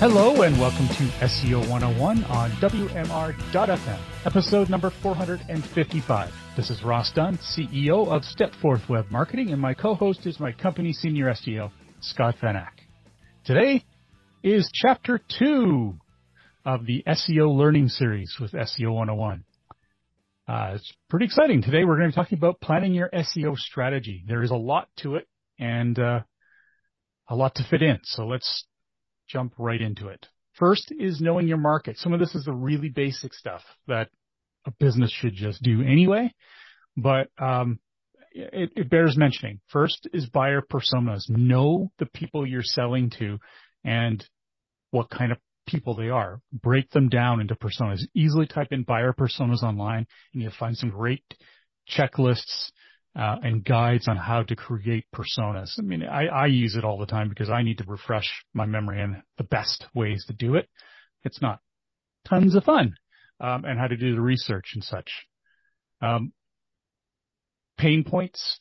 Hello and welcome to SEO 101 on WMR.FM, episode number 455. This is Ross Dunn, CEO of Stepforth Web Marketing, and my co-host is my company senior SEO, Scott Van Achte. Today is chapter two of the SEO learning series with SEO 101. Uh, it's pretty exciting. Today we're going to be talking about planning your SEO strategy. There is a lot to it and uh, a lot to fit in. So let's jump right into it. First is knowing your market. Some of this is the really basic stuff that a business should just do anyway, but um, it, it bears mentioning. First is buyer personas. Know the people you're selling to and what kind of people they are. Break them down into personas. Easily type in buyer personas online and you'll find some great checklists uh, and guides on how to create personas. I mean, I, I use it all the time because I need to refresh my memory and the best ways to do it. It's not tons of fun, um, and how to do the research and such. Um, pain points.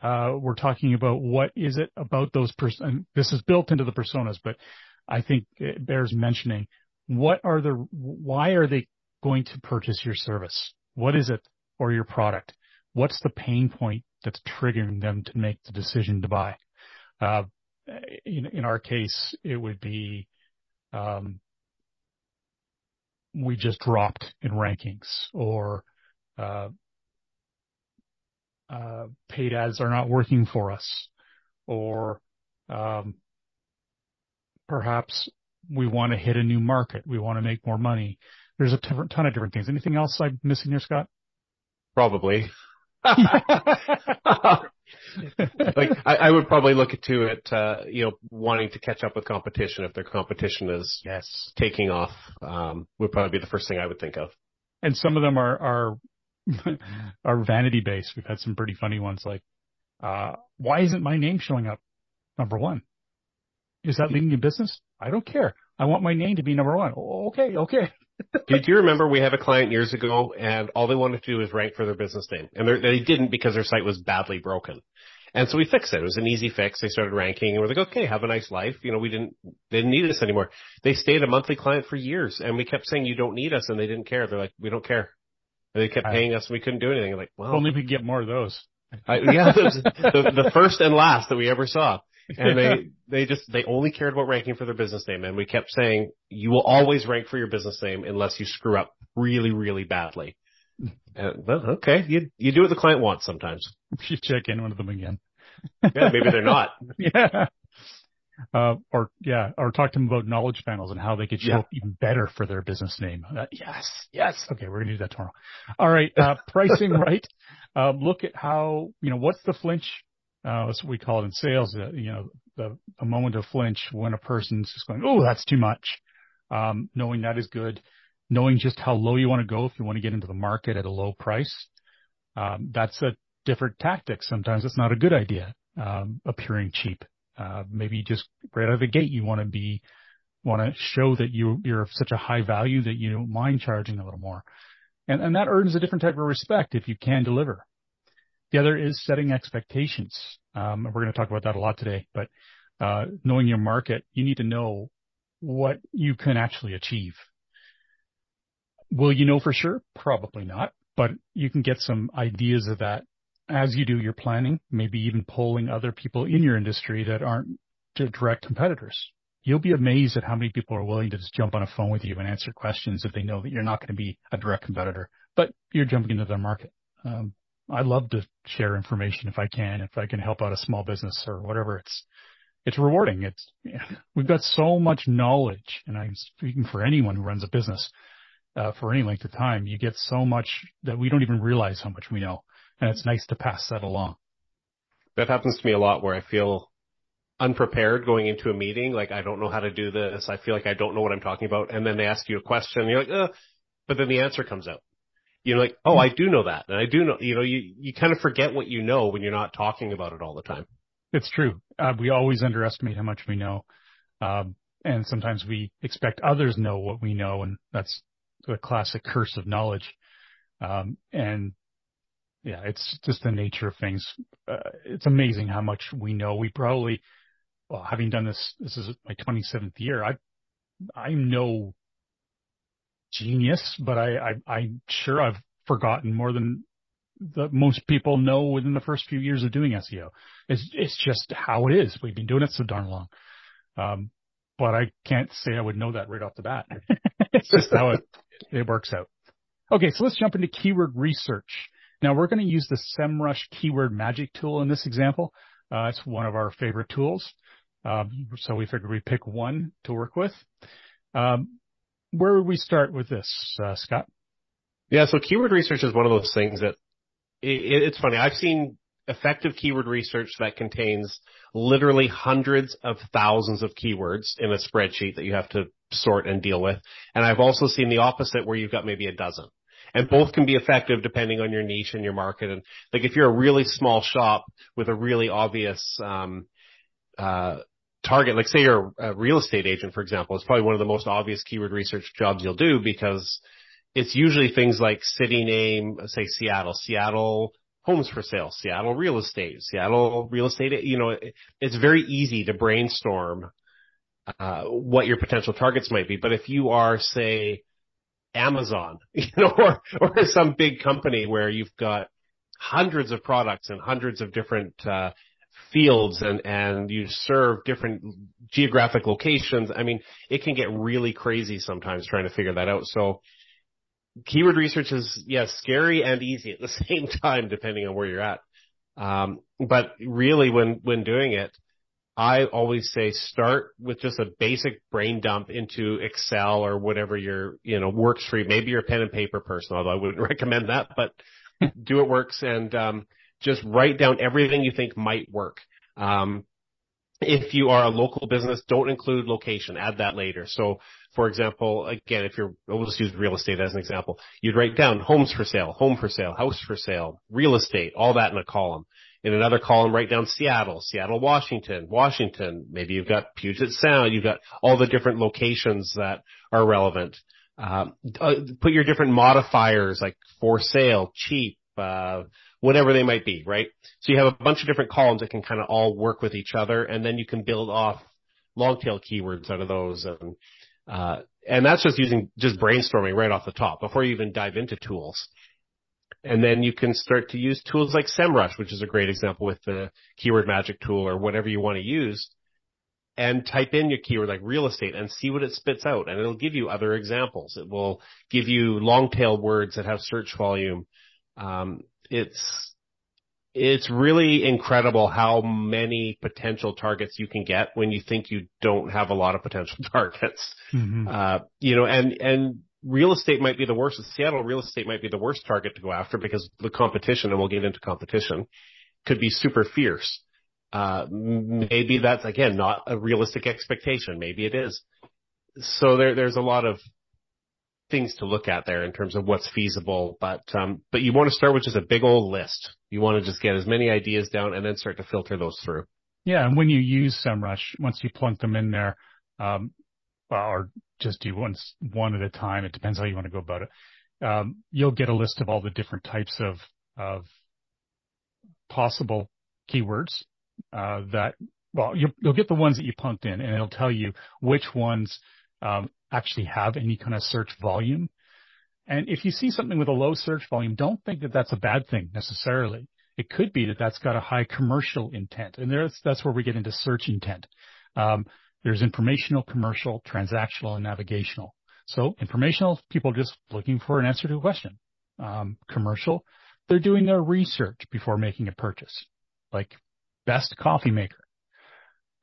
Uh, we're talking about what is it about those person. This is built into the personas, but I think it bears mentioning. What are the? Why are they going to purchase your service? What is it or your product? What's the pain point that's triggering them to make the decision to buy? Uh, in, our case, it would be, um, we just dropped in rankings or, uh, uh, paid ads are not working for us or, um, perhaps we want to hit a new market. We want to make more money. There's a ton of different things. Anything else I'm missing here, Scott? Probably. like I, I, would probably look to it, uh, you know, wanting to catch up with competition if their competition is yes taking off. Um, would probably be the first thing I would think of. And some of them are are are vanity based. We've had some pretty funny ones like, uh, why isn't my name showing up number one? Is that leading your business? I don't care. I want my name to be number one. Okay, okay. Did you remember we had a client years ago and all they wanted to do was rank for their business name and they didn't because their site was badly broken. And so we fixed it. It was an easy fix. They started ranking and we're like, okay, have a nice life. You know, we didn't, they didn't need us anymore. They stayed a monthly client for years and we kept saying you don't need us and they didn't care. They're like, we don't care. And they kept paying us and we couldn't do anything. Like, well, only we could get more of those. I, yeah, the, the first and last that we ever saw and they they just they only cared about ranking for their business name and we kept saying you will always rank for your business name unless you screw up really really badly and, well okay you you do what the client wants sometimes you check in with them again yeah maybe they're not yeah uh, or yeah, or talk to them about knowledge panels and how they could show yeah. up even better for their business name. Uh, yes, yes. Okay, we're gonna do that tomorrow. All right, uh, pricing right. Um, look at how you know what's the flinch uh, that's what we call it in sales, uh, you know, the, a moment of flinch when a person's just going, oh, that's too much. Um, knowing that is good. Knowing just how low you want to go if you want to get into the market at a low price. Um, that's a different tactic. Sometimes it's not a good idea, um, appearing cheap. Uh, maybe just right out of the gate, you want to be, want to show that you, you're of such a high value that you don't mind charging a little more. And, and that earns a different type of respect if you can deliver. The other is setting expectations. Um, we're going to talk about that a lot today, but uh, knowing your market, you need to know what you can actually achieve. Will you know for sure? Probably not, but you can get some ideas of that as you do your planning, maybe even polling other people in your industry that aren't direct competitors. You'll be amazed at how many people are willing to just jump on a phone with you and answer questions if they know that you're not going to be a direct competitor, but you're jumping into their market. Um, I love to share information if I can, if I can help out a small business or whatever. It's it's rewarding. It's we've got so much knowledge, and I'm speaking for anyone who runs a business uh, for any length of time. You get so much that we don't even realize how much we know, and it's nice to pass that along. That happens to me a lot, where I feel unprepared going into a meeting. Like I don't know how to do this. I feel like I don't know what I'm talking about, and then they ask you a question, and you're like, uh, but then the answer comes out. You're like, oh, I do know that, and I do know. You know, you you kind of forget what you know when you're not talking about it all the time. It's true. Uh, we always underestimate how much we know. Um, and sometimes we expect others know what we know. And that's the classic curse of knowledge. Um, and yeah, it's just the nature of things. Uh, it's amazing how much we know. We probably, well, having done this, this is my 27th year. I, I'm no genius, but I, I, I'm sure I've forgotten more than that most people know within the first few years of doing SEO. It's it's just how it is. We've been doing it so darn long. Um, but I can't say I would know that right off the bat. it's just how it it works out. Okay, so let's jump into keyword research. Now we're going to use the SEMrush keyword magic tool in this example. Uh, it's one of our favorite tools. Um, so we figured we'd pick one to work with. Um, where would we start with this, uh, Scott? Yeah, so keyword research is one of those things that it, it's funny. I've seen effective keyword research that contains literally hundreds of thousands of keywords in a spreadsheet that you have to sort and deal with. And I've also seen the opposite where you've got maybe a dozen. And both can be effective depending on your niche and your market. And like if you're a really small shop with a really obvious um, uh, target, like say you're a real estate agent, for example, it's probably one of the most obvious keyword research jobs you'll do because it's usually things like city name, say Seattle, Seattle homes for sale, Seattle real estate, Seattle real estate. You know, it's very easy to brainstorm uh, what your potential targets might be. But if you are, say, Amazon, you know, or or some big company where you've got hundreds of products and hundreds of different uh, fields and and you serve different geographic locations, I mean, it can get really crazy sometimes trying to figure that out. So keyword research is yes scary and easy at the same time depending on where you're at. Um, but really when when doing it i always say start with just a basic brain dump into excel or whatever your you know works for you. Maybe you're a pen and paper person although i wouldn't recommend that but do what works. And um, just write down everything you think might work um, if you are a local business, don't include location. Add that later. So for example, again, if you're, we'll just use real estate as an example, you'd write down homes for sale, home for sale, house for sale, real estate, all that in a column. In another column, write down Seattle, Seattle, Washington, Washington. Maybe you've got Puget Sound. You've got all the different locations that are relevant. Um, put your different modifiers like for sale, cheap, uh, whatever they might be, right? So you have a bunch of different columns that can kind of all work with each other, and then you can build off long tail keywords out of those. And uh, and that's just using just brainstorming right off the top before you even dive into tools. And then you can start to use tools like SEMrush, which is a great example with the keyword magic tool or whatever you want to use and type in your keyword like real estate and see what it spits out. And it'll give you other examples. It will give you long tail words that have search volume. Um, it's it's really incredible how many potential targets you can get when you think you don't have a lot of potential targets. Mm-hmm. Uh, you know, and, and real estate might be the worst. Seattle real estate might be the worst target to go after because the competition, and we'll get into competition, could be super fierce. Uh, maybe that's again not a realistic expectation. Maybe it is. So there, there's a lot of things to look at there in terms of what's feasible. But um, but you want to start with just a big old list. You want to just get as many ideas down and then start to filter those through. Yeah, and when you use SEMrush, once you plunk them in there, um, or just do once one at a time, it depends how you want to go about it. Um, you'll get a list of all the different types of of possible keywords uh, that well you'll, you'll get the ones that you plunked in, and it'll tell you which ones um, actually have any kind of search volume. And if you see something with a low search volume, don't think that that's a bad thing necessarily. It could be that that's got a high commercial intent, and there's, that's where we get into search intent. Um, there's informational, commercial, transactional, and navigational. So informational, people just looking for an answer to a question. Um, commercial, they're doing their research before making a purchase, like best coffee maker.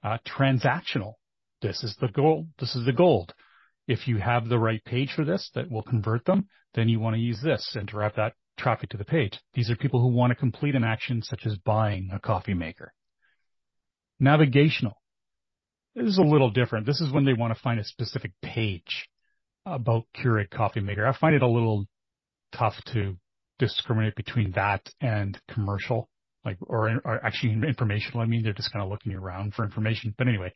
Uh, transactional, this is the gold. This is the gold. If you have the right page for this that will convert them, then you want to use this and drive that traffic to the page. These are people who want to complete an action such as buying a coffee maker. Navigational. This is a little different. This is when they want to find a specific page about Keurig coffee maker. I find it a little tough to discriminate between that and commercial, like, or, or actually informational. I mean, they're just kind of looking around for information. But anyway,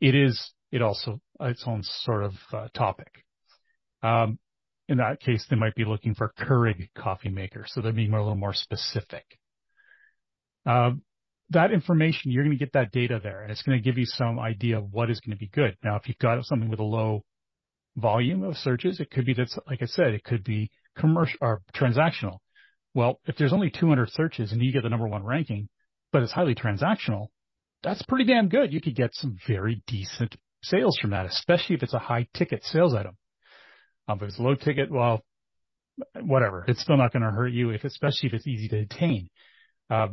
it is, it also, its own sort of uh, topic. Um, in that case, they might be looking for Keurig coffee maker. So they're being a little more specific. Um, that information, you're going to get that data there and it's going to give you some idea of what is going to be good. Now, if you've got something with a low volume of searches, it could be that's, like I said, it could be commercial or transactional. Well, if there's only 200 searches and you get the number one ranking, but it's highly transactional, that's pretty damn good. You could get some very decent sales from that, especially if it's a high ticket sales item. Um, if it's low ticket, well, whatever. It's still not going to hurt you if, especially if it's easy to attain. Uh,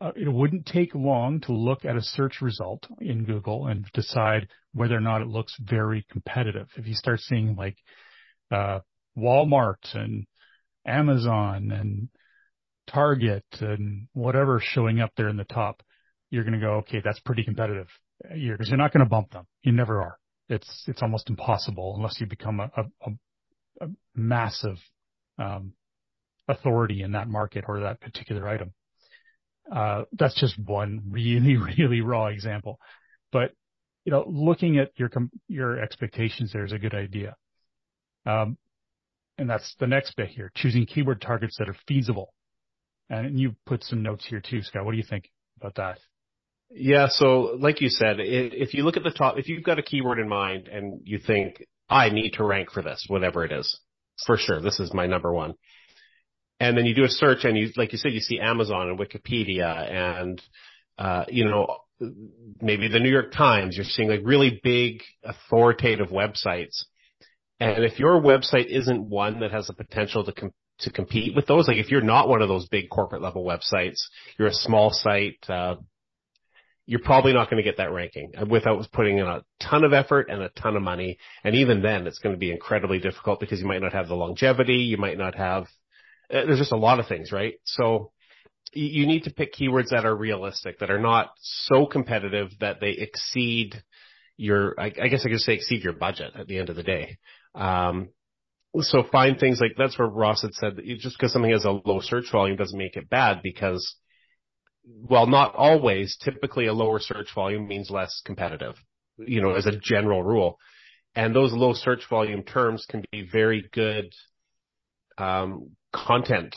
uh, it wouldn't take long to look at a search result in Google and decide whether or not it looks very competitive. If you start seeing like, uh, Walmart and Amazon and Target and whatever showing up there in the top, you're going to go, okay, that's pretty competitive. You're, cause you're not going to bump them. You never are. It's, it's almost impossible unless you become a, a, a massive, um, authority in that market or that particular item. Uh, that's just one really, really raw example. But, you know, looking at your, your expectations there is a good idea. Um, and that's the next bit here, choosing keyword targets that are feasible. And you put some notes here too, Scott. What do you think about that? Yeah. So like you said, if you look at the top, if you've got a keyword in mind and you think, I need to rank for this, whatever it is, for sure, this is my number one. And then you do a search and you, like you said, you see Amazon and Wikipedia and, uh, you know, maybe the New York Times, you're seeing like really big authoritative websites. And if your website isn't one that has the potential to com- to compete with those, like if you're not one of those big corporate level websites, you're a small site, uh, you're probably not going to get that ranking without putting in a ton of effort and a ton of money. And even then, it's going to be incredibly difficult because you might not have the longevity. You might not have, uh, there's just a lot of things, right? So you need to pick keywords that are realistic, that are not so competitive that they exceed your, I, I guess I could say exceed your budget at the end of the day. Um, so find things like that's where Ross had said that just because something has a low search volume doesn't make it bad because well, not always, typically a lower search volume means less competitive, you know, as a general rule. And those low search volume terms can be very good, um, content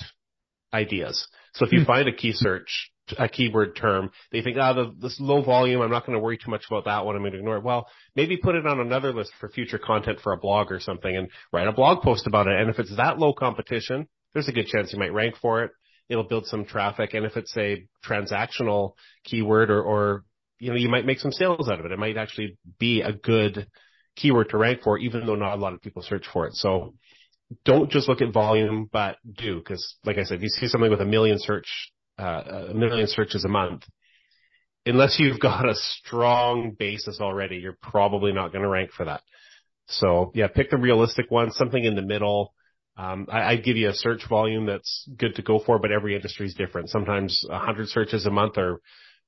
ideas. So if you hmm. find a key search, a keyword term, they think, ah, the, this low volume, I'm not going to worry too much about that one. I'm going to ignore it. Well, maybe put it on another list for future content for a blog or something and write a blog post about it. And if it's that low competition, there's a good chance you might rank for it it'll build some traffic. And if it's a transactional keyword or, or, you know, you might make some sales out of it. It might actually be a good keyword to rank for, even though not a lot of people search for it. So don't just look at volume, but do, because like I said, if you see something with a million search, uh, a million searches a month, unless you've got a strong basis already, you're probably not going to rank for that. So yeah, pick the realistic one, something in the middle. Um, I, I'd give you a search volume that's good to go for, but every industry is different. Sometimes 100 searches a month are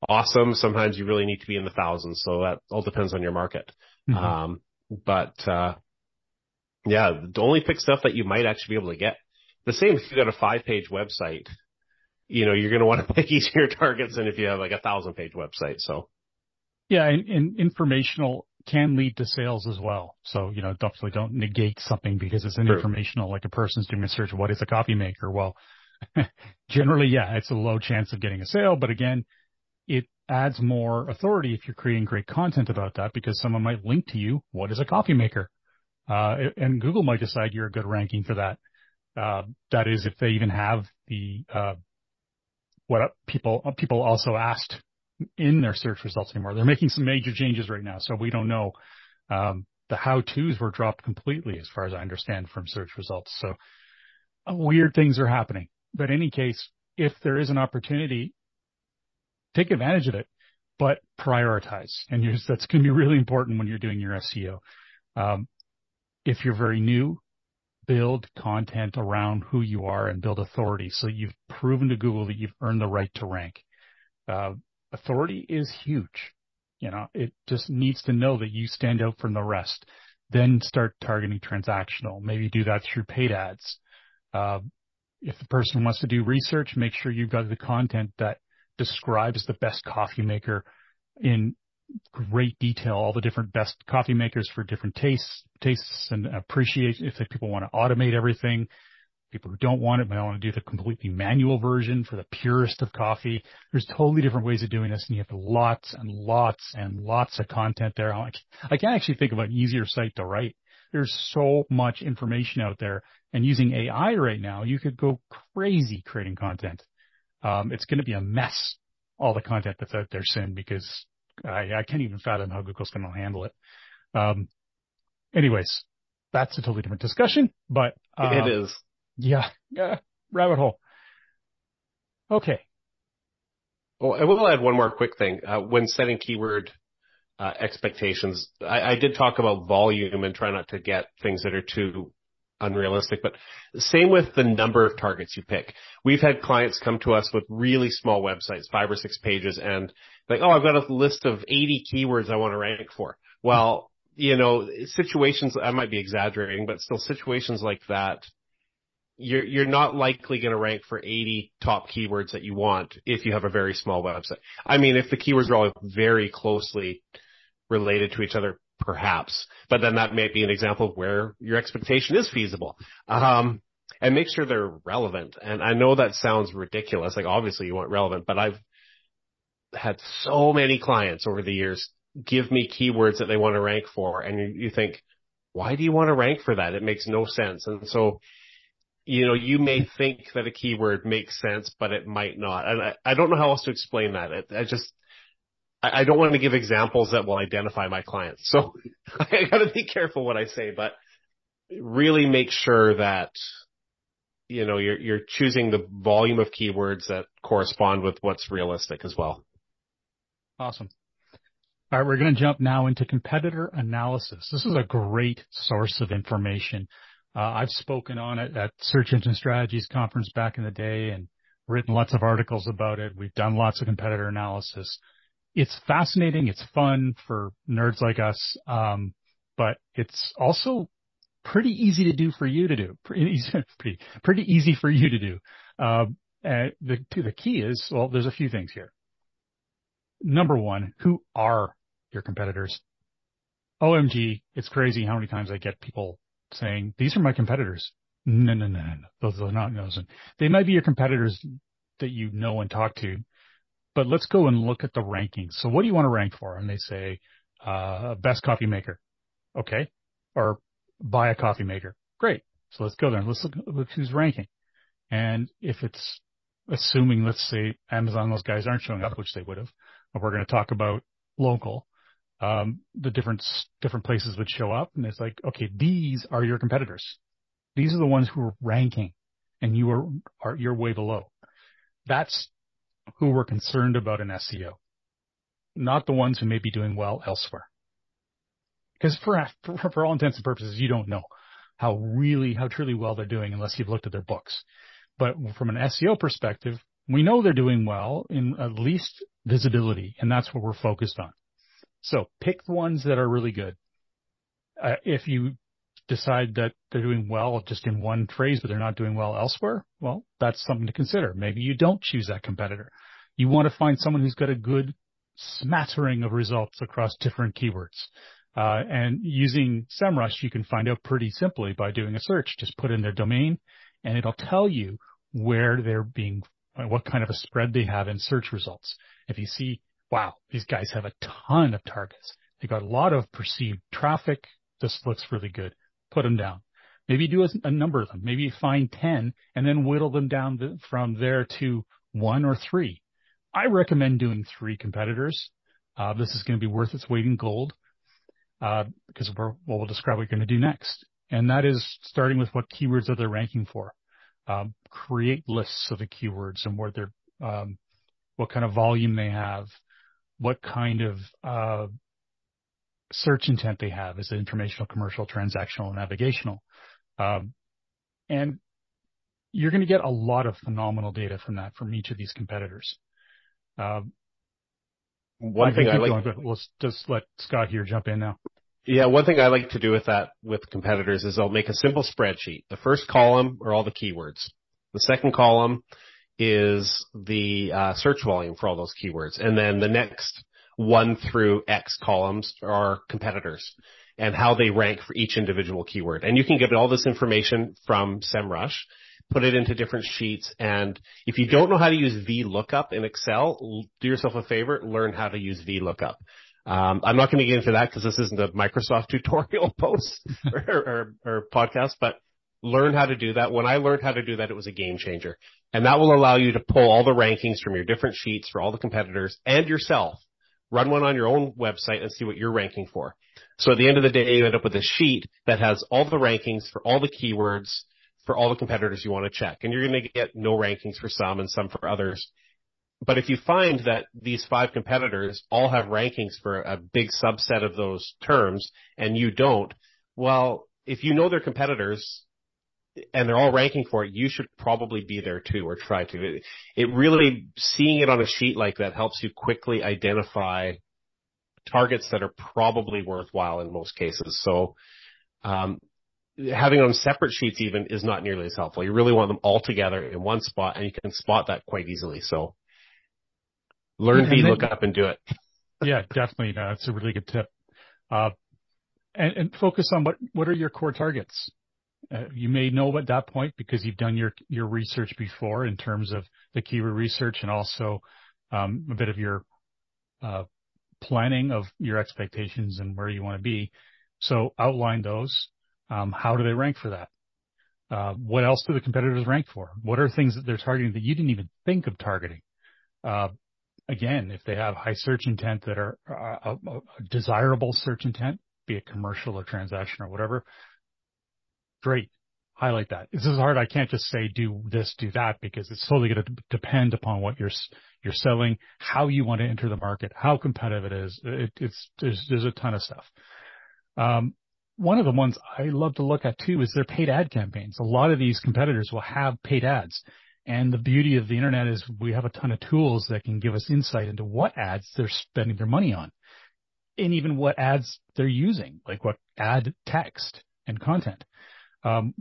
awesome. Sometimes you really need to be in the thousands. So that all depends on your market. Mm-hmm. Um, but, uh, yeah, the only pick stuff that you might actually be able to get. The same if you've got a five page website, you know, you're going to want to pick easier targets than if you have like a thousand page website. So. Yeah. And, and informational can lead to sales as well. So, you know, definitely don't negate something because it's an True. informational, like a person's doing a search, what is a coffee maker? Well, generally, yeah, it's a low chance of getting a sale, but again, it adds more authority if you're creating great content about that because someone might link to you, what is a coffee maker? Uh, and Google might decide you're a good ranking for that. Uh, that is if they even have the, uh, what people, people also asked in their search results anymore. They're making some major changes right now, so we don't know. Um, the how-tos were dropped completely, as far as I understand, from search results. So uh, weird things are happening. But in any case, if there is an opportunity, take advantage of it, but prioritize. And that's going to be really important when you're doing your SEO. Um, if you're very new, build content around who you are and build authority. So you've proven to Google that you've earned the right to rank. Uh, authority is huge. You know, it just needs to know that you stand out from the rest. Then start targeting transactional. Maybe do that through paid ads. Uh, if the person wants to do research, make sure you've got the content that describes the best coffee maker in great detail, all the different best coffee makers for different tastes, tastes and appreciate if people want to automate everything. People who don't want it might want to do the completely manual version for the purest of coffee. There's totally different ways of doing this, and you have lots and lots and lots of content there. I can't actually think of an easier site to write. There's so much information out there, and using AI right now, you could go crazy creating content. Um, it's going to be a mess, all the content that's out there soon, because I, I can't even fathom how Google's going to handle it. Um, anyways, that's a totally different discussion, but uh, it is. Yeah, yeah, rabbit hole. Okay. Well, I will add one more quick thing. Uh, when setting keyword uh, expectations, I, I, did talk about volume and try not to get things that are too unrealistic, but same with the number of targets you pick. We've had clients come to us with really small websites, five or six pages, and like, oh, I've got a list of 80 keywords I want to rank for. Well, you know, situations, I might be exaggerating, but still situations like that, you're you're not likely going to rank for 80 top keywords that you want if you have a very small website. I mean, if the keywords are all very closely related to each other, perhaps, but then that may be an example of where your expectation is feasible. Um, and make sure they're relevant. And I know that sounds ridiculous. Like obviously you want relevant, but I've had so many clients over the years give me keywords that they want to rank for. And you, you think, why do you want to rank for that? It makes no sense. And so you know, you may think that a keyword makes sense, but it might not. And I, I don't know how else to explain that. It, I just, I, I don't want to give examples that will identify my clients. So I gotta be careful what I say, but really make sure that, you know, you're, you're choosing the volume of keywords that correspond with what's realistic as well. Awesome. All right, we're going to jump now into competitor analysis. This is a great source of information uh, I've spoken on it at Search Engine Strategies conference back in the day and written lots of articles about it. We've done lots of competitor analysis. It's fascinating. It's fun for nerds like us. Um, but it's also pretty easy to do for you to do. Pretty easy, pretty, pretty easy for you to do. Uh, the, the key is, well, there's a few things here. Number one, who are your competitors? OMG, it's crazy how many times I get people saying, these are my competitors. No, no, no, no. Those are not those. They might be your competitors that you know and talk to, but let's go and look at the rankings. So what do you want to rank for? And they say, uh, best coffee maker. Okay. Or buy a coffee maker. Great. So let's go there and let's look, look who's ranking. And if it's assuming, let's say Amazon, those guys aren't showing up, which they would have, but we're going to talk about local um, the different different places would show up, and it's like, okay, these are your competitors. These are the ones who are ranking, and you are, are you're way below. That's who we're concerned about in SEO, not the ones who may be doing well elsewhere. Because for, for for all intents and purposes, you don't know how really how truly well they're doing unless you've looked at their books. But from an SEO perspective, we know they're doing well in at least visibility, and that's what we're focused on. So pick the ones that are really good. Uh, if you decide that they're doing well just in one phrase, but they're not doing well elsewhere, well, that's something to consider. Maybe you don't choose that competitor. You want to find someone who's got a good smattering of results across different keywords. Uh, and using SEMrush, you can find out pretty simply by doing a search. Just put in their domain and it'll tell you where they're being, what kind of a spread they have in search results. If you see wow, these guys have a ton of targets. They got a lot of perceived traffic. This looks really good. Put them down. Maybe do a, a number of them. Maybe find 10 and then whittle them down the, from there to one or three. I recommend doing three competitors. Uh, this is going to be worth its weight in gold uh, because we're, well, we'll describe what you're going to do next. And that is starting with what keywords are they ranking for. Um, create lists of the keywords and um, what kind of volume they have, what kind of uh, search intent they have. Is it informational, commercial, transactional, navigational? Um, and you're going to get a lot of phenomenal data from that from each of these competitors. Um, one thing I like, going, let's just let Scott here jump in now. Yeah, one thing I like to do with that with competitors is I'll make a simple spreadsheet. The first column are all the keywords. The second column is the uh, search volume for all those keywords, and then the next one through X columns are competitors and how they rank for each individual keyword. And you can get all this information from SEMrush put it into different sheets. And if you don't know how to use VLOOKUP in Excel, do yourself a favor, learn how to use VLOOKUP. Um, I'm not going to get into that because this isn't a Microsoft tutorial post or, or, or podcast, but learn how to do that. When I learned how to do that, it was a game changer. And that will allow you to pull all the rankings from your different sheets for all the competitors and yourself. Run one on your own website and see what you're ranking for. So at the end of the day, you end up with a sheet that has all the rankings for all the keywords for all the competitors you want to check. And you're going to get no rankings for some and some for others. But if you find that these five competitors all have rankings for a big subset of those terms and you don't, well, if you know their competitors and they're all ranking for it, you should probably be there too or try to. It, it really, seeing it on a sheet like that helps you quickly identify targets that are probably worthwhile in most cases. So, um, having on separate sheets even is not nearly as helpful. You really want them all together in one spot and you can spot that quite easily. So learn yeah, VLOOKUP and do it. yeah, definitely. No, that's a really good tip. Uh, and, and, focus on what, what are your core targets? Uh, you may know at that point because you've done your, your research before in terms of the keyword research and also, um, a bit of your, uh, planning of your expectations and where you want to be. So outline those um, how do they rank for that? Uh, what else do the competitors rank for? What are things that they're targeting that you didn't even think of targeting? Uh, again, if they have high search intent that are uh, a, a desirable search intent, be it commercial or transaction or whatever, great. Highlight that. This is hard. I can't just say do this, do that because it's totally going to depend upon what you're you're selling, how you want to enter the market, how competitive it is. It, it's there's there's a ton of stuff. Um, one of the ones I love to look at too is their paid ad campaigns. A lot of these competitors will have paid ads. And the beauty of the internet is we have a ton of tools that can give us insight into what ads they're spending their money on and even what ads they're using, like what ad text and content. Um,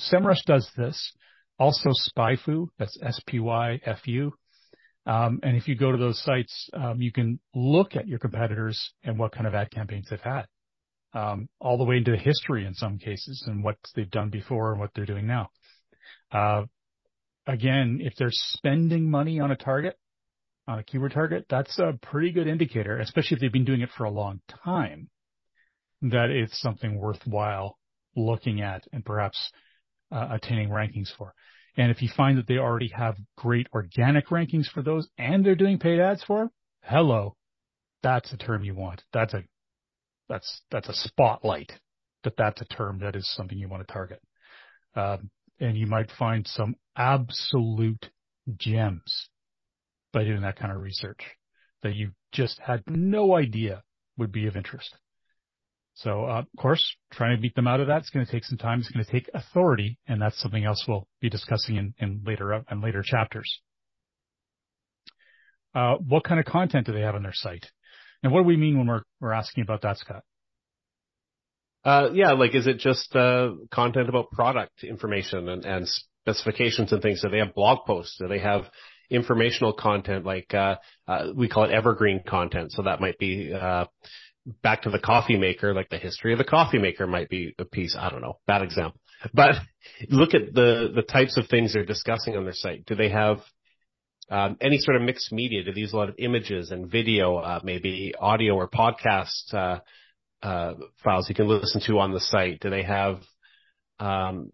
SEMrush does this. Also SpyFu, that's S-P-Y-F-U. Um, and if you go to those sites, um, you can look at your competitors and what kind of ad campaigns they've had um, all the way into the history in some cases and what they've done before and what they're doing now. Uh, again, if they're spending money on a target, on a keyword target, that's a pretty good indicator, especially if they've been doing it for a long time, that it's something worthwhile looking at and perhaps uh, attaining rankings for. And if you find that they already have great organic rankings for those and they're doing paid ads for, hello, that's a term you want. That's a that's that's a spotlight. That that's a term that is something you want to target. Um, and you might find some absolute gems by doing that kind of research that you just had no idea would be of interest. So, uh, of course, trying to beat them out of that is going to take some time. It's going to take authority, and that's something else we'll be discussing in, in later in later chapters. Uh, what kind of content do they have on their site? And what do we mean when we're, we're asking about that, Scott? Uh, yeah, like is it just uh, content about product information and, and specifications and things? Do they have blog posts? Do they have informational content like uh, uh, we call it evergreen content? So that might be uh, back to the coffee maker, like the history of the coffee maker might be a piece. I don't know, bad example. But look at the the types of things they're discussing on their site. Do they have um, any sort of mixed media? Do they use a lot of images and video, uh, maybe audio or podcast uh, uh, files you can listen to on the site? Do they have, um,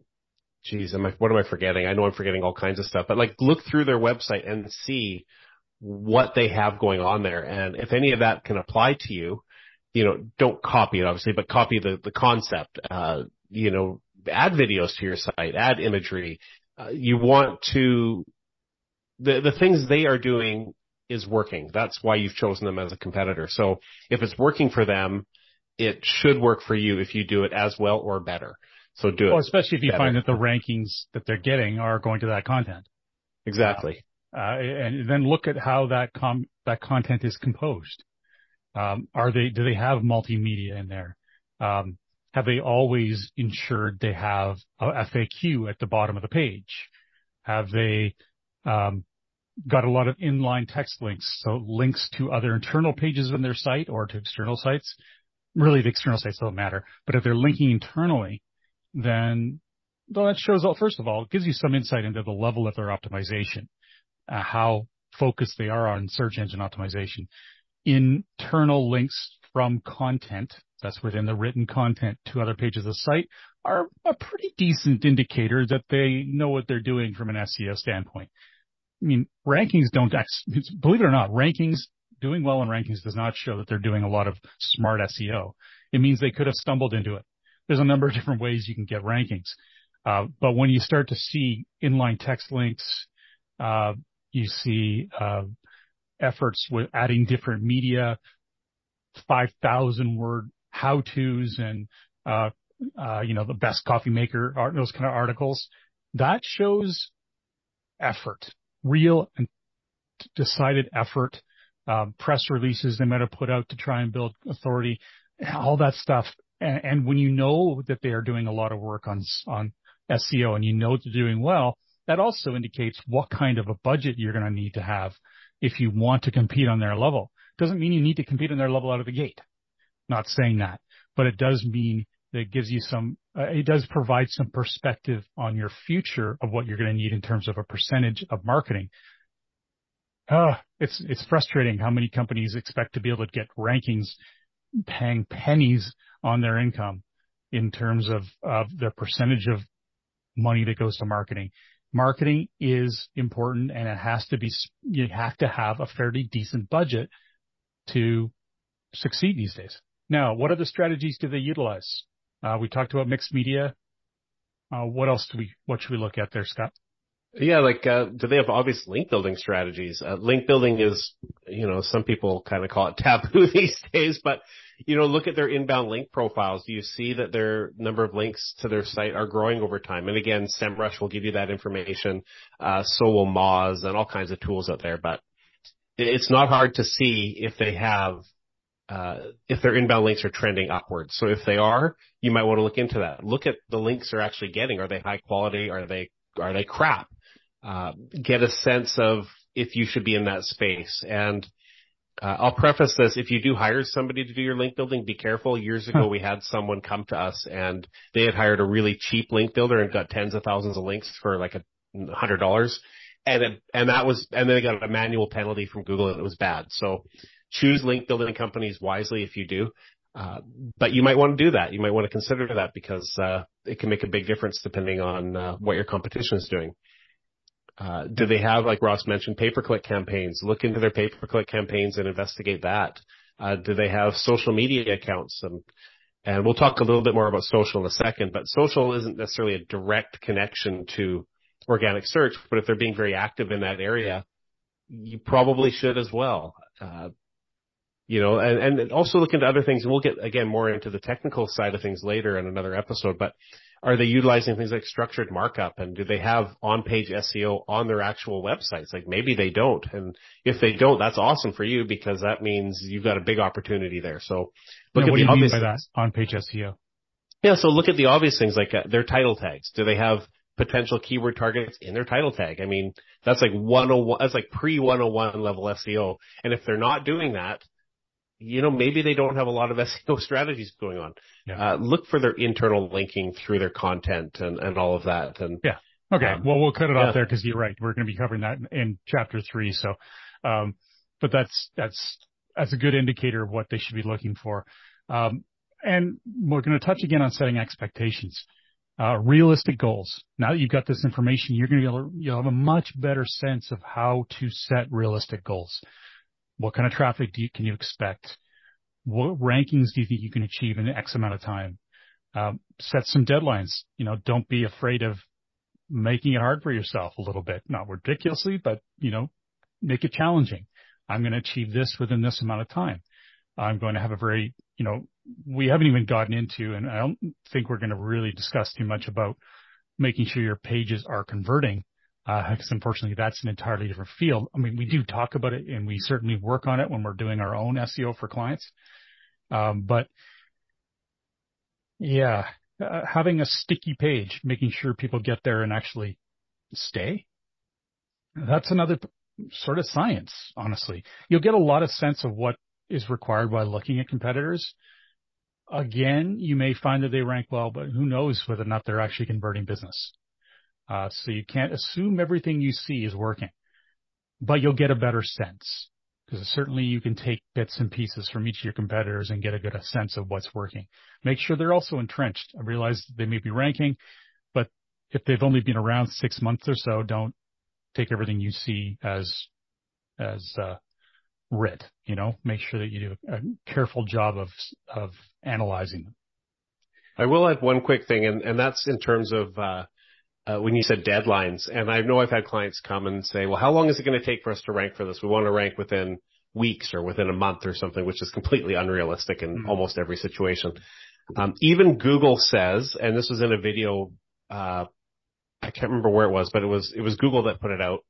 geez, am I, what am I forgetting? I know I'm forgetting all kinds of stuff, but like look through their website and see what they have going on there. And if any of that can apply to you, you know, don't copy it obviously, but copy the, the concept, uh, you know, add videos to your site, add imagery. Uh, you want to, the, the things they are doing is working. That's why you've chosen them as a competitor. So if it's working for them, it should work for you if you do it as well or better. So do it. Well, especially if you better. find that the rankings that they're getting are going to that content. Exactly. Uh, and then look at how that com- that content is composed. Um, are they do they have multimedia in there? Um, have they always ensured they have a FAQ at the bottom of the page? Have they um, got a lot of inline text links, so links to other internal pages on their site or to external sites? Really, the external sites don't matter, but if they're linking internally, then well, that shows, up. first of all, it gives you some insight into the level of their optimization, uh, how focused they are on search engine optimization. Internal links from content, that's within the written content to other pages of the site, are a pretty decent indicator that they know what they're doing from an SEO standpoint. I mean, rankings don't, believe it or not, rankings, doing well in rankings does not show that they're doing a lot of smart SEO. It means they could have stumbled into it. There's a number of different ways you can get rankings. Uh, but when you start to see inline text links, uh, you see uh, efforts with adding different media, 5,000 word how-tos and, you know, the best coffee maker, those kind of articles. That shows effort, real and decided effort, um, press releases they might have put out to try and build authority, all that stuff. And when you know that they are doing a lot of work on, on SEO and you know they're doing well, that also indicates what kind of a budget you're going to need to have if you want to compete on their level. Doesn't mean you need to compete on their level out of the gate. Not saying that, but it does mean that it gives you some, uh, it does provide some perspective on your future of what you're going to need in terms of a percentage of marketing. Uh, it's, it's frustrating how many companies expect to be able to get rankings paying pennies on their income in terms of, of their percentage of money that goes to marketing. Marketing is important and it has to be, you have to have a fairly decent budget to succeed these days. Now, what other strategies do they utilize? Uh, we talked about mixed media. Uh, what else do we, what should we look at there, Scott? Yeah, like, uh, do they have obvious link building strategies? Uh, link building is, you know, some people kind of call it taboo these days, but you know, look at their inbound link profiles. Do you see that their number of links to their site are growing over time? And again, SEMrush will give you that information. Uh, so will Moz and all kinds of tools out there, but it's not hard to see if they have, uh, if their inbound links are trending upwards. So if they are, you might want to look into that. Look at the links they're actually getting. Are they high quality? Are they, are they crap? Uh, get a sense of if you should be in that space. And uh, I'll preface this. If you do hire somebody to do your link building, be careful. Years ago, we had someone come to us and they had hired a really cheap link builder and got tens of thousands of links for like a hundred dollars. And it, and that was, and then they got a manual penalty from Google and it was bad. So choose link building companies wisely if you do. Uh, but you might want to do that. You might want to consider that because, uh, it can make a big difference depending on, uh, what your competition is doing. Uh, do they have, like Ross mentioned, pay-per-click campaigns? Look into their pay-per-click campaigns and investigate that. Uh, do they have social media accounts? And, and we'll talk a little bit more about social in a second, but social isn't necessarily a direct connection to organic search, but if they're being very active in that area, you probably should as well. Uh, you know, and, and also look into other things, and we'll get again more into the technical side of things later in another episode, but are they utilizing things like structured markup and do they have on-page SEO on their actual websites? Like maybe they don't. And if they don't, that's awesome for you because that means you've got a big opportunity there. So look at what the do you mean by that on-page SEO? Yeah. So look at the obvious things like uh, their title tags. Do they have potential keyword targets in their title tag? I mean, that's like 101, that's like pre 101 level SEO. And if they're not doing that, you know, maybe they don't have a lot of SEO strategies going on. Yeah. Uh, look for their internal linking through their content and, and all of that. And yeah. Okay. Um, well, we'll cut it yeah. off there because you're right. We're going to be covering that in chapter three. So, um, but that's, that's, that's a good indicator of what they should be looking for. Um, and we're going to touch again on setting expectations. Uh, realistic goals. Now that you've got this information, you're going to be able to, you'll have a much better sense of how to set realistic goals. What kind of traffic do you, can you expect? What rankings do you think you can achieve in X amount of time? Um, set some deadlines. You know, don't be afraid of making it hard for yourself a little bit. Not ridiculously, but you know, make it challenging. I'm going to achieve this within this amount of time. I'm going to have a very, you know, we haven't even gotten into, and I don't think we're going to really discuss too much about making sure your pages are converting, because unfortunately that's an entirely different field. I mean, we do talk about it and we certainly work on it when we're doing our own SEO for clients. Um, but yeah, uh, having a sticky page, making sure people get there and actually stay. That's another sort of science, honestly. You'll get a lot of sense of what is required by looking at competitors. Again, you may find that they rank well, but who knows whether or not they're actually converting business. Uh, so you can't assume everything you see is working, but you'll get a better sense because certainly you can take bits and pieces from each of your competitors and get a good sense of what's working. Make sure they're also entrenched. I realize they may be ranking, but if they've only been around six months or so, don't take everything you see as as uh, writ. You know, make sure that you do a careful job of of analyzing them. I will add one quick thing, and, and that's in terms of uh, uh, when you said deadlines. And I know I've had clients come and say, "Well, how long is it going to take for us to rank for this? We want to rank within weeks or within a month or something," which is completely unrealistic in mm-hmm. almost every situation. Um, even Google says, and this was in a video uh, I can't remember where it was, but it was it was Google that put it out,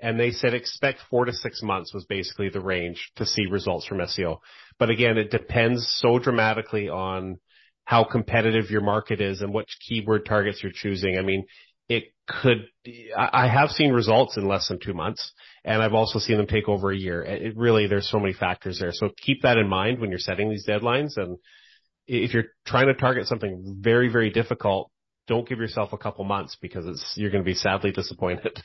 and they said expect four to six months was basically the range to see results from SEO. But again, it depends so dramatically on how competitive your market is and which keyword targets you're choosing. I mean, it could. I have seen results in less than two months, and I've also seen them take over a year. It really there's so many factors there. So keep that in mind when you're setting these deadlines and if you're trying to target something very, very difficult, don't give yourself a couple months because it's you're going to be sadly disappointed.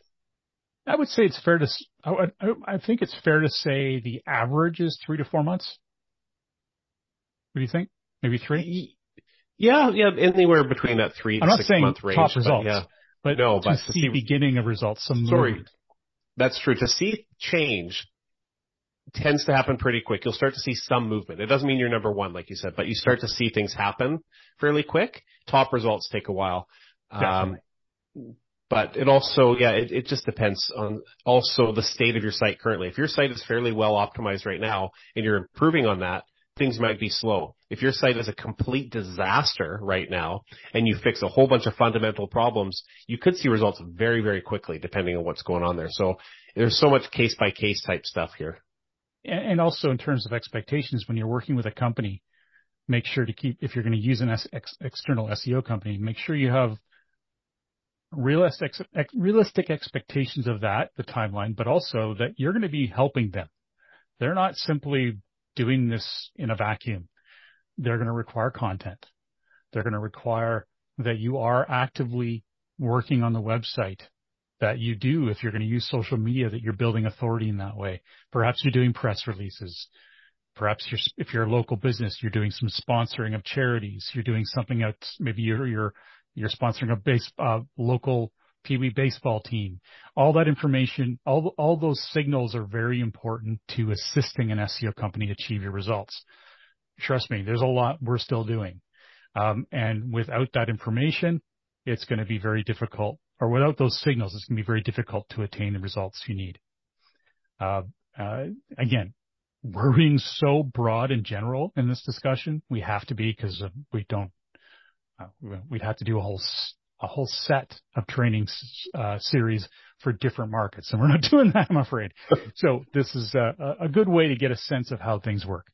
I would say it's fair to. I, I think it's fair to say the average is three to four months. What do you think? Maybe three. Yeah, yeah, anywhere between that 3 I'm to six month range. Top results, but, yeah. but no, but to see, see beginning of results. Some sorry, movement. that's true. To see change tends to happen pretty quick. You'll start to see some movement. It doesn't mean you're number one, like you said, but you start to see things happen fairly quick. Top results take a while. Um, but it also, yeah, it, it just depends on also the state of your site currently. If your site is fairly well optimized right now and you're improving on that, things might be slow. If your site is a complete disaster right now and you fix a whole bunch of fundamental problems, you could see results very, very quickly depending on what's going on there. So there's so much case by case type stuff here and also in terms of expectations, when you're working with a company, make sure to keep, if you're going to use an ex- external SEO company, make sure you have realistic, realistic expectations of that, the timeline, but also that you're going to be helping them. They're not simply doing this in a vacuum. They're going to require content. They're going to require that you are actively working on the website that you do if you're going to use social media, that you're building authority in that way. Perhaps you're doing press releases. Perhaps you're, if you're a local business, you're doing some sponsoring of charities. You're doing something else. Maybe you're, you're, you're sponsoring a base, uh, local Pee Wee baseball team. All that information, all, all those signals are very important to assisting an SEO company achieve your results. Trust me, there's a lot we're still doing. Um, and without that information, it's going to be very difficult or without those signals, it's going to be very difficult to attain the results you need. Uh, uh, again, we're being so broad and general in this discussion. We have to be because we don't. Uh, we'd have to do a whole a whole set of training uh, series for different markets, and we're not doing that, I'm afraid. so this is a, a good way to get a sense of how things work.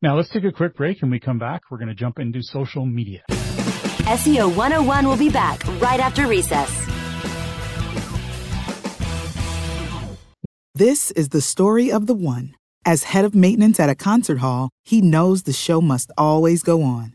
Now let's take a quick break, and we come back. We're going to jump into social media. SEO 101 will be back right after recess. This is the story of the one. As head of maintenance at a concert hall, he knows the show must always go on.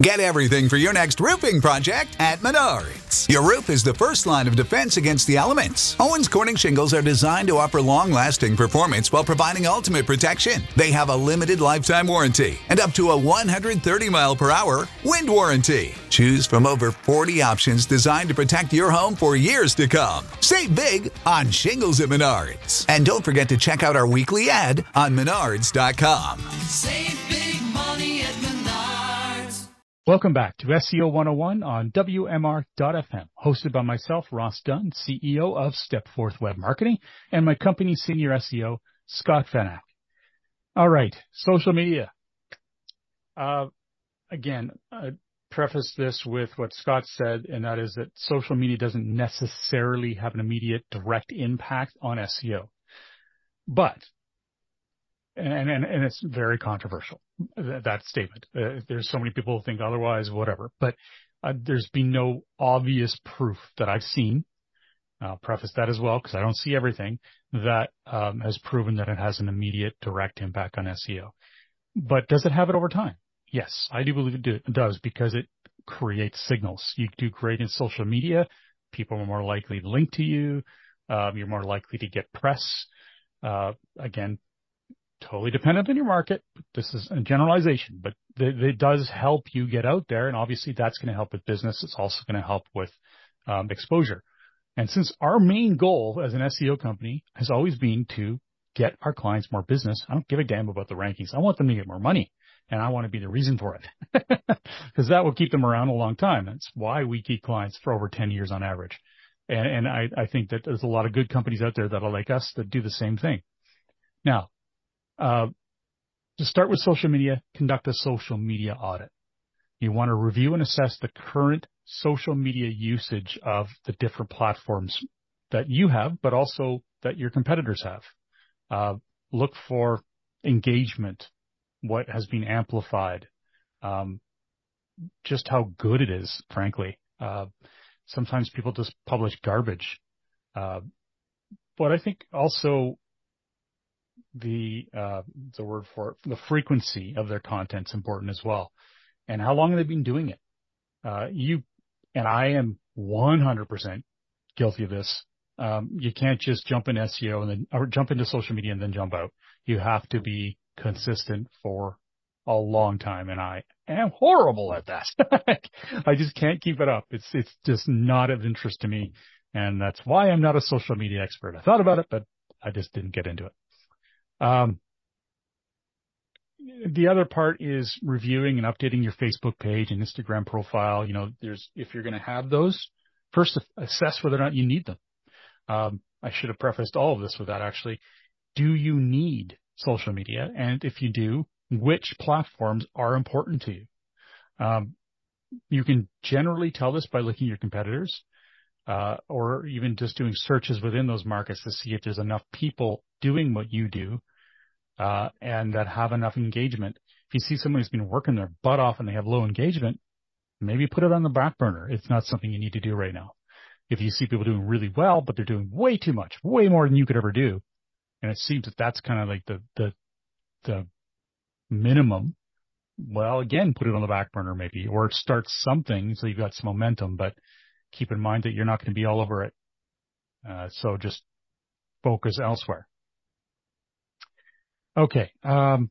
Get everything for your next roofing project at Menards. Your roof is the first line of defense against the elements. Owens Corning shingles are designed to offer long lasting performance while providing ultimate protection. They have a limited lifetime warranty and up to a 130 mile per hour wind warranty. Choose from over 40 options designed to protect your home for years to come. Save big on shingles at Menards. And don't forget to check out our weekly ad on menards.com. Save big money at. Welcome back to SEO 101 on WMR.FM, hosted by myself, Ross Dunn, CEO of Stepforth Web Marketing, and my company senior SEO, Scott Van Achte. All right, social media. Uh, again, I preface this with what Scott said, and that is that social media doesn't necessarily have an immediate direct impact on SEO. But and, and, and it's very controversial, that, that statement. Uh, there's so many people who think otherwise, whatever, but uh, there's been no obvious proof that I've seen. I'll preface that as well because I don't see everything that um, has proven that it has an immediate direct impact on SEO. But does it have it over time? Yes, I do believe it, do, it does because it creates signals. You do great in social media. People are more likely to link to you. Um, you're more likely to get press. Uh, again, totally dependent on your market. This is a generalization, but it does help you get out there. And obviously that's going to help with business. It's also going to help with um, exposure. And since our main goal as an SEO company has always been to get our clients more business, I don't give a damn about the rankings. I want them to get more money and I want to be the reason for it because that will keep them around a long time. That's why we keep clients for over 10 years on average. And, and I, I think that there's a lot of good companies out there that are like us that do the same thing. Now, uh, to start with social media, conduct a social media audit. You want to review and assess the current social media usage of the different platforms that you have, but also that your competitors have. Uh, look for engagement, what has been amplified, um, just how good it is, frankly. Uh, sometimes people just publish garbage. Uh, but I think also the uh, the word for it, the frequency of their content is important as well, and how long have they been doing it? Uh, you and I am 100% guilty of this. Um, you can't just jump in SEO and then or jump into social media and then jump out. You have to be consistent for a long time, and I am horrible at that. I just can't keep it up. It's it's just not of interest to me, and that's why I'm not a social media expert. I thought about it, but I just didn't get into it. Um, the other part is reviewing and updating your Facebook page and Instagram profile. You know, there's, if you're going to have those, first assess whether or not you need them. Um, I should have prefaced all of this with that actually. Do you need social media? And if you do, which platforms are important to you? Um, you can generally tell this by looking at your competitors, uh, or even just doing searches within those markets to see if there's enough people doing what you do uh, and that have enough engagement. If you see someone who's been working their butt off and they have low engagement, maybe put it on the back burner. It's not something you need to do right now. If you see people doing really well, but they're doing way too much, way more than you could ever do, and it seems that that's kind of like the the the minimum. Well, again, put it on the back burner maybe, or start something so you've got some momentum. But keep in mind that you're not going to be all over it. Uh, so just focus elsewhere. Okay. Um,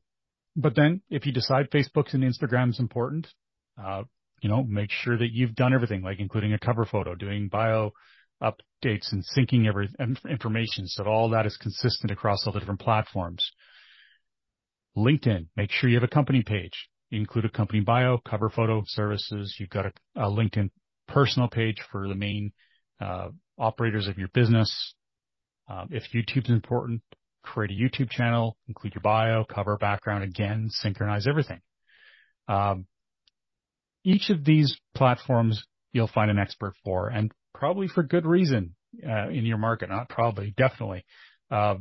but then if you decide Facebook's and Instagram's important, uh, you know, make sure that you've done everything, like including a cover photo, doing bio updates and syncing every information so that all that is consistent across all the different platforms. LinkedIn, make sure you have a company page. Include a company bio, cover photo, services. You've got a, a LinkedIn personal page for the main uh, operators of your business. Um, if YouTube's important, create a YouTube channel, include your bio, cover, background, again, synchronize everything. Um, each of these platforms you'll find an expert for, and probably for good reason uh, in your market. Not probably, definitely. Uh,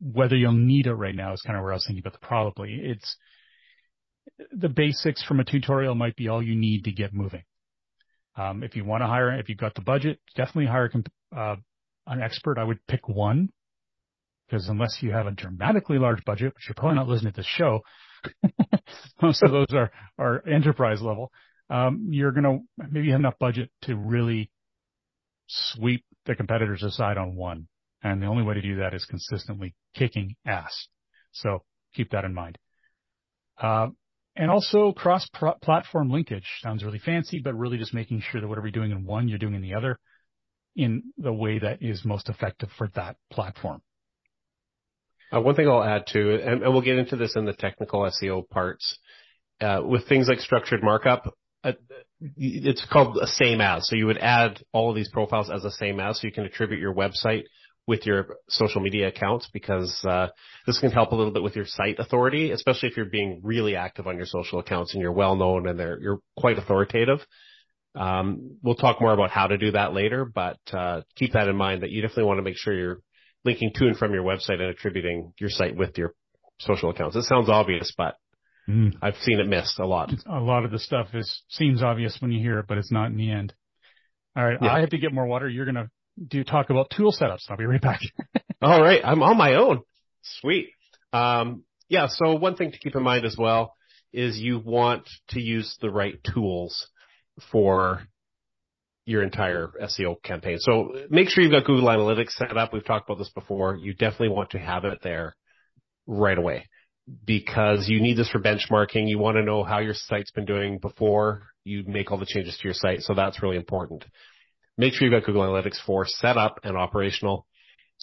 whether you'll need it right now is kind of where I was thinking about the probably. It's the basics from a tutorial might be all you need to get moving. Um, if you want to hire, if you've got the budget, definitely hire uh, an expert. I would pick one because unless you have a dramatically large budget, which you're probably not listening to this show, most of those are, are enterprise level. Um, you're going to maybe have enough budget to really sweep the competitors aside on one. And the only way to do that is consistently kicking ass. So keep that in mind. Uh, and also cross-platform linkage sounds really fancy, but really just making sure that whatever you're doing in one, you're doing in the other in the way that is most effective for that platform. Uh, one thing I'll add too, and, and, we'll get into this in the technical SEO parts, uh, with things like structured markup, uh, it's called a same as. So you would add all of these profiles as a same as, so you can attribute your website with your social media accounts because uh, this can help a little bit with your site authority, especially if you're being really active on your social accounts and you're well known and they're you're quite authoritative. Um, we'll talk more about how to do that later, but uh, keep that in mind that you definitely want to make sure you're linking to and from your website and attributing your site with your social accounts. It sounds obvious, but mm. I've seen it missed a lot. A lot of the stuff is seems obvious when you hear it, but it's not in the end. All right, yeah. I have to get more water. You're gonna do talk about tool setups. I'll be right back. All right. I'm on my own. Sweet. Um, yeah. So one thing to keep in mind as well is you want to use the right tools for your entire SEO campaign. So make sure you've got Google Analytics set up. We've talked about this before. You definitely want to have it there right away because you need this for benchmarking. You want to know how your site's been doing before you make all the changes to your site. So that's really important make sure you've got Google Analytics 4 set up and operational.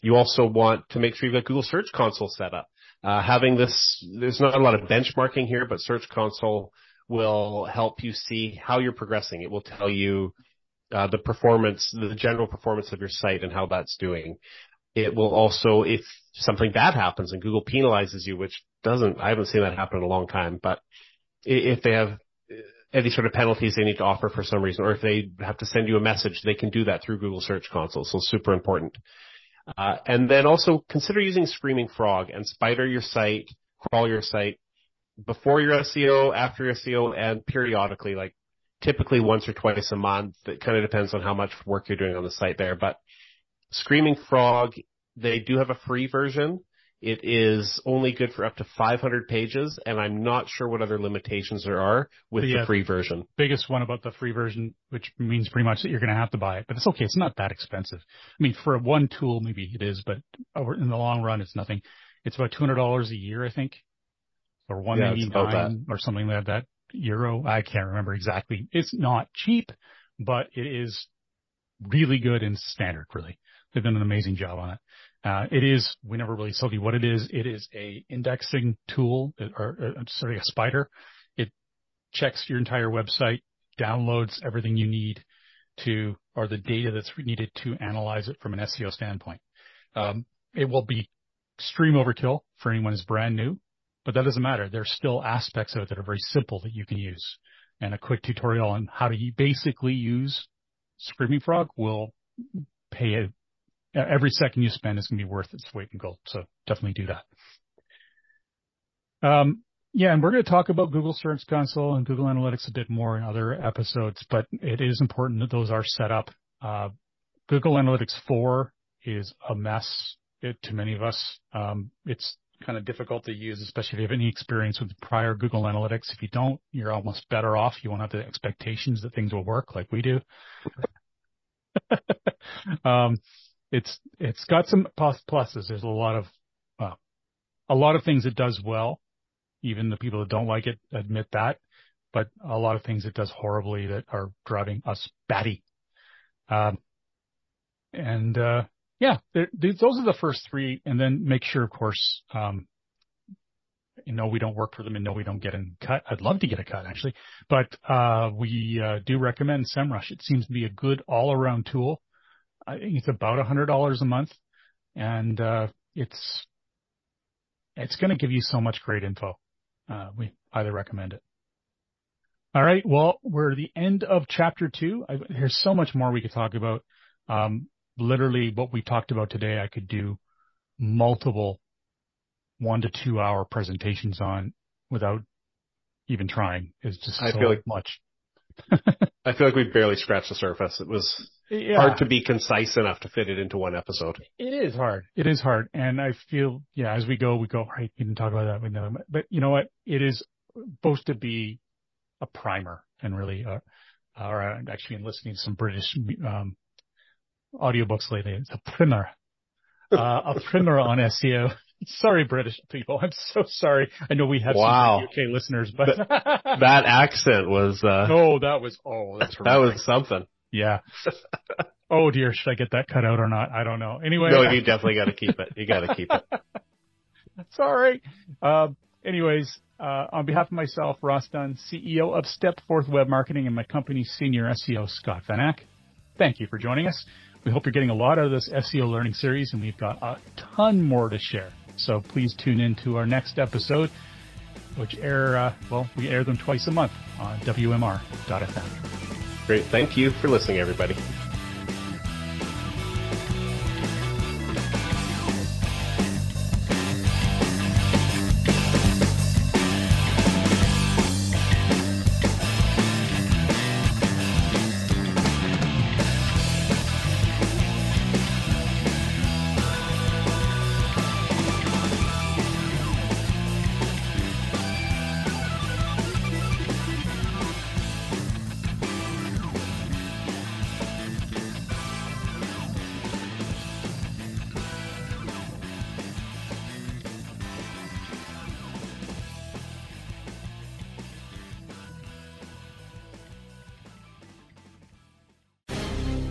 You also want to make sure you've got Google Search Console set up. Uh, having this, there's not a lot of benchmarking here, but Search Console will help you see how you're progressing. It will tell you uh, the performance, the general performance of your site and how that's doing. It will also, if something bad happens and Google penalizes you, which doesn't, I haven't seen that happen in a long time, but if they have any sort of penalties they need to offer for some reason, or if they have to send you a message, they can do that through Google Search Console. So super important. Uh, and then also consider using Screaming Frog and spider your site, crawl your site before your SEO, after your SEO, and periodically, like typically once or twice a month. It kind of depends on how much work you're doing on the site there. But Screaming Frog, they do have a free version. It is only good for up to 500 pages, and I'm not sure what other limitations there are with the, the free version. Biggest one about the free version, which means pretty much that you're going to have to buy it, but it's okay. It's not that expensive. I mean, for one tool, maybe it is, but in the long run, it's nothing. It's about $200 a year, I think, or 199 yeah, or something like that. Euro, I can't remember exactly. It's not cheap, but it is really good and standard, really. They've done an amazing job on it. Uh, it is, we never really told you what it is. It is a indexing tool or, or sorry, a spider. It checks your entire website, downloads everything you need to, or the data that's needed to analyze it from an SEO standpoint. Um, it will be extreme overkill for anyone who's brand new, but that doesn't matter. There's still aspects of it that are very simple that you can use. And a quick tutorial on how to basically use Screaming Frog will pay every second you spend is going to be worth its weight in gold. So definitely do that. Um, yeah, and we're going to talk about Google Search Console and Google Analytics a bit more in other episodes, but it is important that those are set up. Uh, Google Analytics 4 is a mess it, to many of us. Um, it's kind of difficult to use, especially if you have any experience with prior Google Analytics. If you don't, you're almost better off. You won't have the expectations that things will work like we do. um, it's it's got some pluses. There's a lot of uh, a lot of things it does well. Even the people that don't like it admit that, but a lot of things it does horribly that are driving us batty. Um, and, uh, yeah, those are the first three. And then make sure, of course, um, you know, we don't work for them and no, we don't get a cut. I'd love to get a cut actually, but, uh, we, uh, do recommend SEMrush. It seems to be a good all around tool. I think it's about a hundred dollars a month and, uh, it's, it's going to give you so much great info. Uh, we highly recommend it. All right. Well, we're at the end of chapter two. I, there's so much more we could talk about. Um, literally what we talked about today, I could do multiple one to two hour presentations on without even trying. It's just I so feel like much. I feel like we barely scratched the surface. It was yeah. hard to be concise enough to fit it into one episode. It is hard. It is hard. And I feel, yeah, as we go, we go, right, we didn't talk about that. We know, but you know what? It is supposed to be a primer and really, uh, or actually been listening to some British, um, audiobooks lately. It's a primer, uh, a primer on SEO. Sorry, British people. I'm so sorry. I know we have wow. some UK listeners, but that accent was. Uh, oh, that was. Oh, that's that was something. Yeah. oh dear, should I get that cut out or not? I don't know. Anyway. No, you definitely got to keep it. You got to keep it. sorry. Uh, anyways, uh, on behalf of myself, Ross Dunn, CEO of Stepforth Web Marketing, and my company's senior SEO, Scott Van Achte, thank you for joining us. We hope you're getting a lot out of this SEO learning series, and we've got a ton more to share. So please tune in to our next episode, which air, uh, well, we air them twice a month on WMR.fm. Great. Thank you for listening, everybody.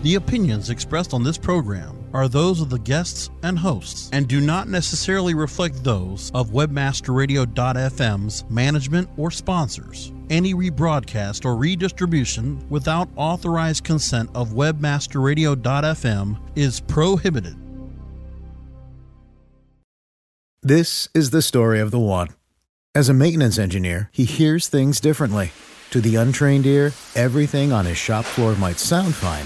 The opinions expressed on this program are those of the guests and hosts and do not necessarily reflect those of webmasterradio.fm's management or sponsors. Any rebroadcast or redistribution without authorized consent of webmasterradio.fm is prohibited. This is the story of the one. As a maintenance engineer, he hears things differently. To the untrained ear, everything on his shop floor might sound fine